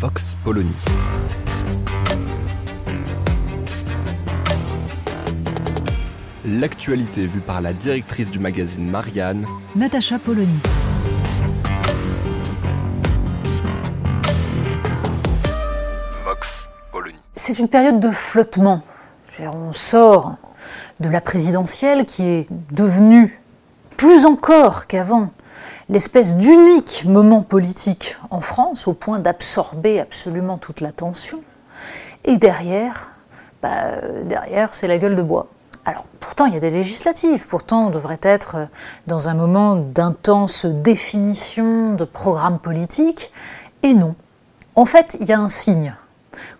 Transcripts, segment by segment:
Vox Polony. L'actualité vue par la directrice du magazine Marianne, Natacha Polony. Vox Polony. C'est une période de flottement. On sort de la présidentielle qui est devenue, plus encore qu'avant, l'espèce d'unique moment politique en France, au point d'absorber absolument toute l'attention. Et derrière, bah, derrière, c'est la gueule de bois. Alors, pourtant, il y a des législatives. Pourtant, on devrait être dans un moment d'intense définition de programme politique. Et non. En fait, il y a un signe.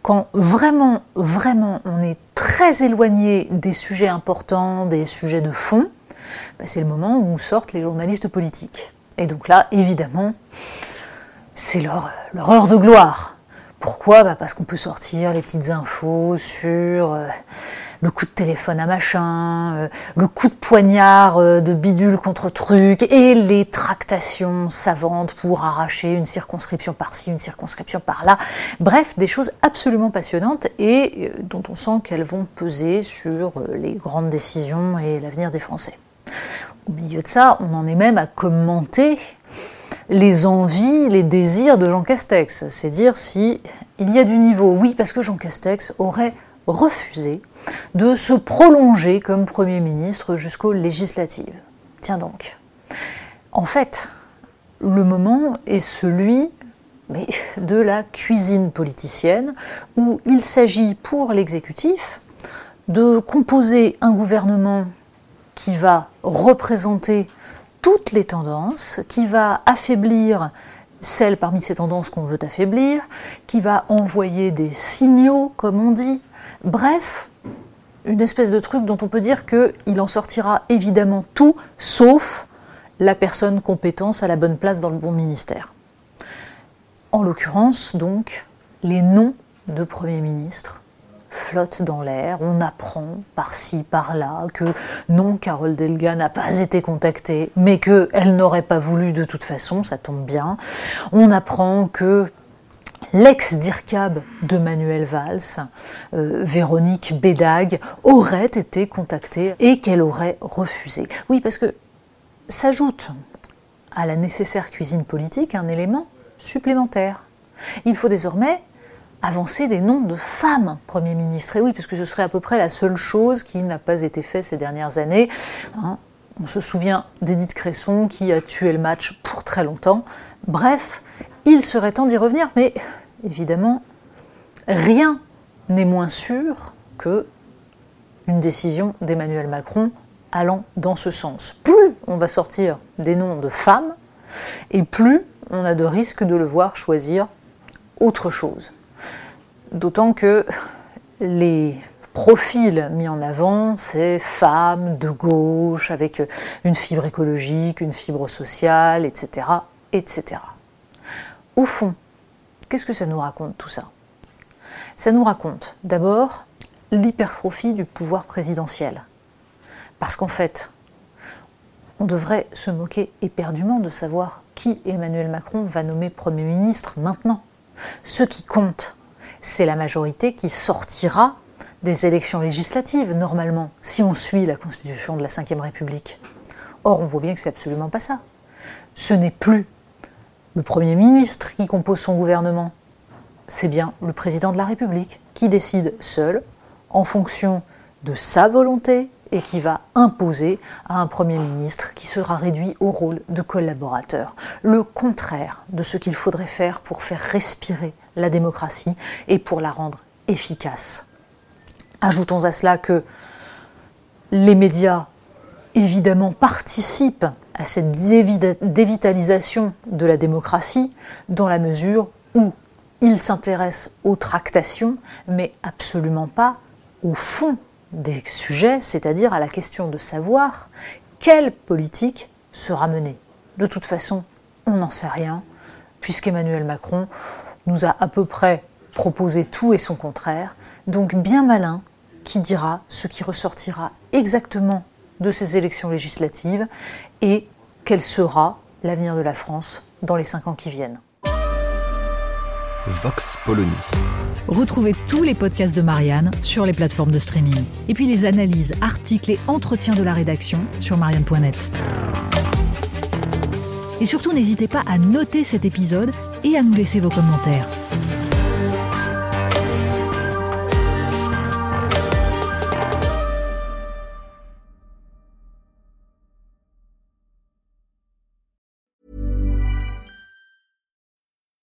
Quand vraiment, vraiment, on est très éloigné des sujets importants, des sujets de fond, bah, c'est le moment où sortent les journalistes politiques. Et donc là, évidemment, c'est leur, heure de gloire. Pourquoi? Bah, Parce qu'on peut sortir les petites infos sur euh, le coup de téléphone à machin, euh, le coup de poignard euh, de bidule contre truc, et les tractations savantes pour arracher une circonscription par-ci, une circonscription par-là. Bref, des choses absolument passionnantes et dont on sent qu'elles vont peser sur les grandes décisions et l'avenir des Français. Au milieu de ça, on en est même à commenter les envies, les désirs de Jean Castex. C'est dire si il y a du niveau. Oui, parce que Jean Castex aurait refusé de se prolonger comme Premier ministre jusqu'aux législatives. Tiens donc. En fait, le moment est celui de la cuisine politicienne, où il s'agit pour l'exécutif de composer un gouvernement qui va représenter toutes les tendances, qui va affaiblir celles parmi ces tendances qu'on veut affaiblir, qui va envoyer des signaux, comme on dit. Bref, une espèce de truc dont on peut dire qu'il en sortira évidemment tout, sauf la personne compétence à la bonne place dans le bon ministère. En l'occurrence, donc, les noms de Premier ministre flottent dans l'air. On apprend par-ci, par-là que non, Carole Delga n'a pas été contactée, mais qu'elle n'aurait pas voulu de toute façon, ça tombe bien. On apprend que l'ex-DIRCAB de Manuel Valls, euh, Véronique Bédag, aurait été contactée et qu'elle aurait refusé. Oui, parce que s'ajoute à la nécessaire cuisine politique un élément supplémentaire. Il faut désormais avancer des noms de femmes Premier ministre. Et oui, puisque ce serait à peu près la seule chose qui n'a pas été faite ces dernières années. Hein, on se souvient d'Edith Cresson qui a tué le match pour très longtemps. Bref, il serait temps d'y revenir, mais évidemment, rien n'est moins sûr que une décision d'Emmanuel Macron allant dans ce sens. Plus on va sortir des noms de femmes, et plus on a de risques de le voir choisir autre chose. D'autant que les profils mis en avant, c'est femmes de gauche, avec une fibre écologique, une fibre sociale, etc. etc. Au fond, qu'est-ce que ça nous raconte tout ça? Ça nous raconte d'abord l'hypertrophie du pouvoir présidentiel. Parce qu'en fait, on devrait se moquer éperdument de savoir qui Emmanuel Macron va nommer Premier ministre maintenant. Ce qui compte, c'est la majorité qui sortira des élections législatives, normalement, si on suit la constitution de la Ve République. Or, on voit bien que c'est absolument pas ça. Ce n'est plus le Premier ministre qui compose son gouvernement, c'est bien le président de la République qui décide seul, en fonction de sa volonté, et qui va imposer à un Premier ministre qui sera réduit au rôle de collaborateur. Le contraire de ce qu'il faudrait faire pour faire respirer la démocratie et pour la rendre efficace. Ajoutons à cela que les médias, évidemment, participent à cette dévitalisation de la démocratie dans la mesure où il s'intéresse aux tractations, mais absolument pas au fond des sujets, c'est-à-dire à la question de savoir quelle politique sera menée. De toute façon, on n'en sait rien, puisqu'Emmanuel Macron nous a à peu près proposé tout et son contraire, donc bien malin qui dira ce qui ressortira exactement de ces élections législatives et quel sera l'avenir de la France dans les cinq ans qui viennent. Vox Polony. Retrouvez tous les podcasts de Marianne sur les plateformes de streaming. Et puis les analyses, articles et entretiens de la rédaction sur marianne.net. Et surtout, n'hésitez pas à noter cet épisode et à nous laisser vos commentaires.